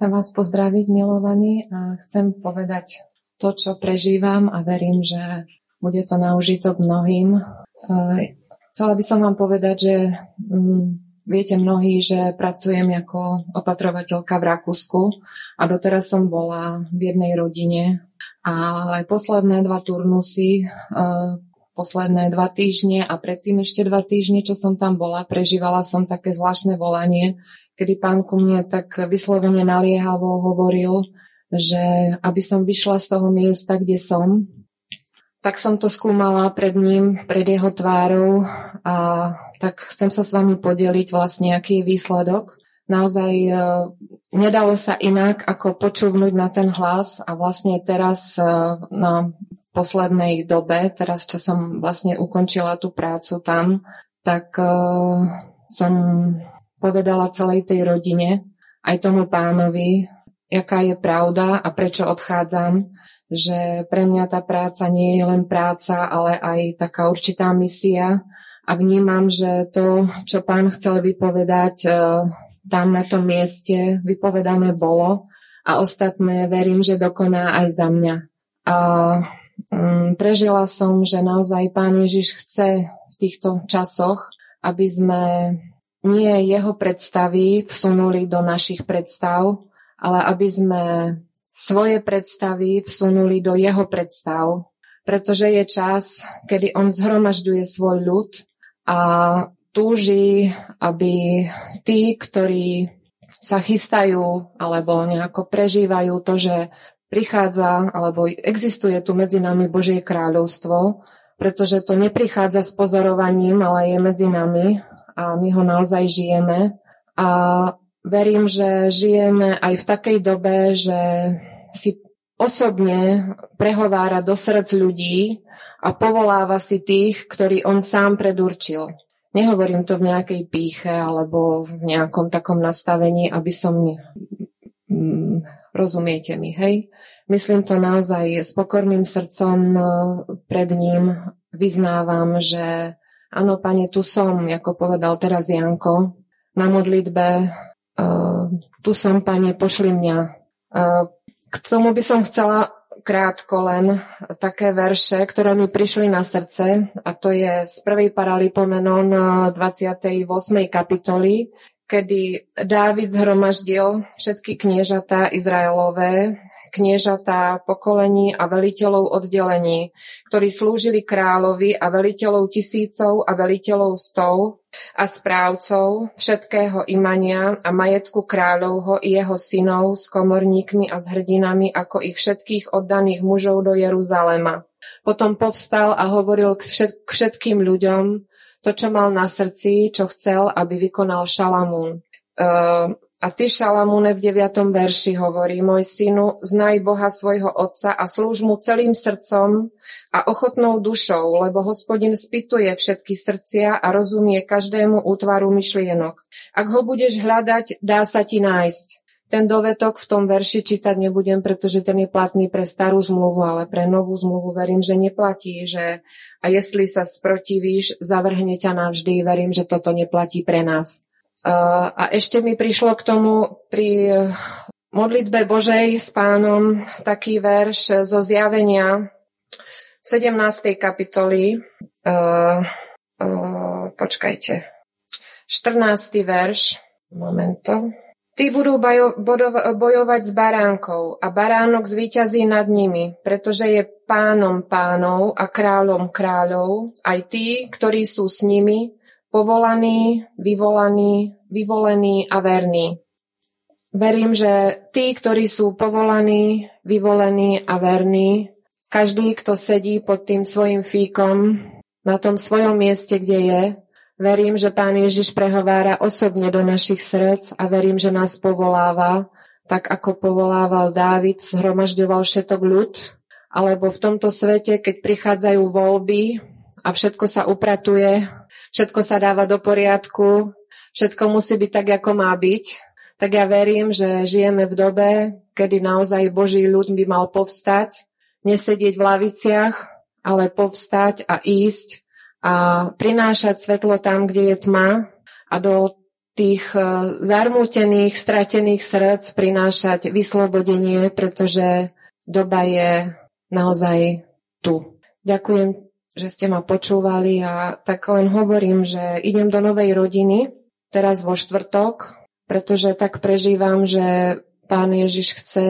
Chcem vás pozdraviť, milovaní, a chcem povedať to, čo prežívam a verím, že bude to na užitok mnohým. Chcela by som vám povedať, že mm, viete mnohí, že pracujem ako opatrovateľka v Rakúsku a doteraz som bola v jednej rodine, ale posledné dva turnusy, posledné dva týždne a predtým ešte dva týždne, čo som tam bola, prežívala som také zvláštne volanie, kedy pán ku mne tak vyslovene naliehavo hovoril, že aby som vyšla z toho miesta, kde som, tak som to skúmala pred ním, pred jeho tvárou a tak chcem sa s vami podeliť vlastne, aký je výsledok. Naozaj e, nedalo sa inak, ako počúvnuť na ten hlas a vlastne teraz e, na poslednej dobe, teraz čo som vlastne ukončila tú prácu tam, tak e, som povedala celej tej rodine, aj tomu pánovi, aká je pravda a prečo odchádzam, že pre mňa tá práca nie je len práca, ale aj taká určitá misia a vnímam, že to, čo pán chcel vypovedať e, tam na tom mieste, vypovedané bolo a ostatné verím, že dokoná aj za mňa. A prežila som, že naozaj pán Ježiš chce v týchto časoch, aby sme nie jeho predstavy vsunuli do našich predstav, ale aby sme svoje predstavy vsunuli do jeho predstav, pretože je čas, kedy on zhromažďuje svoj ľud a túži, aby tí, ktorí sa chystajú alebo nejako prežívajú to, že prichádza alebo existuje tu medzi nami Božie kráľovstvo, pretože to neprichádza s pozorovaním, ale je medzi nami a my ho naozaj žijeme. A verím, že žijeme aj v takej dobe, že si osobne prehovára do srdc ľudí a povoláva si tých, ktorí on sám predurčil. Nehovorím to v nejakej píche alebo v nejakom takom nastavení, aby som... Rozumiete mi, hej? Myslím to naozaj s pokorným srdcom e, pred ním. Vyznávam, že Áno, pane, tu som, ako povedal teraz Janko, na modlitbe. Uh, tu som, pane, pošli mňa. Uh, k tomu by som chcela krátko len také verše, ktoré mi prišli na srdce a to je z prvej paralipomenon 28. kapitoly, kedy Dávid zhromaždil všetky kniežatá Izraelové kniežatá, pokolení a veliteľov oddelení, ktorí slúžili kráľovi a veliteľov tisícov a veliteľov stov a správcov všetkého imania a majetku kráľovho i jeho synov s komorníkmi a s hrdinami, ako i všetkých oddaných mužov do Jeruzalema. Potom povstal a hovoril k všetkým ľuďom to, čo mal na srdci, čo chcel, aby vykonal Šalamún. Uh, a ty, Šalamúne, v 9. verši hovorí, môj synu, znaj Boha svojho otca a slúž mu celým srdcom a ochotnou dušou, lebo hospodin spituje všetky srdcia a rozumie každému útvaru myšlienok. Ak ho budeš hľadať, dá sa ti nájsť. Ten dovetok v tom verši čítať nebudem, pretože ten je platný pre starú zmluvu, ale pre novú zmluvu verím, že neplatí, že a jestli sa sprotivíš, zavrhne ťa navždy, verím, že toto neplatí pre nás. A ešte mi prišlo k tomu pri modlitbe Božej s pánom taký verš zo zjavenia 17. kapitoly. Uh, uh, počkajte. 14. verš. Momento. Tí budú bojovať s baránkou a baránok zvíťazí nad nimi, pretože je pánom pánov a kráľom kráľov, aj tí, ktorí sú s nimi, povolaní, vyvolaní, vyvolení a verní. Verím, že tí, ktorí sú povolaní, vyvolení a verní, každý, kto sedí pod tým svojim fíkom na tom svojom mieste, kde je, verím, že Pán Ježiš prehovára osobne do našich srdc a verím, že nás povoláva, tak ako povolával Dávid, zhromažďoval všetok ľud, alebo v tomto svete, keď prichádzajú voľby a všetko sa upratuje, všetko sa dáva do poriadku, všetko musí byť tak, ako má byť, tak ja verím, že žijeme v dobe, kedy naozaj Boží ľud by mal povstať, nesedieť v laviciach, ale povstať a ísť a prinášať svetlo tam, kde je tma a do tých e, zarmútených, stratených srdc prinášať vyslobodenie, pretože doba je naozaj tu. Ďakujem, že ste ma počúvali a tak len hovorím, že idem do novej rodiny teraz vo štvrtok, pretože tak prežívam, že pán Ježiš chce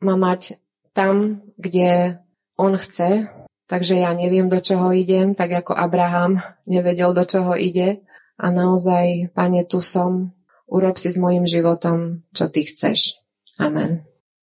ma mať tam, kde on chce, takže ja neviem, do čoho idem, tak ako Abraham nevedel, do čoho ide. A naozaj, pane, tu som, urob si s mojim životom, čo ty chceš. Amen.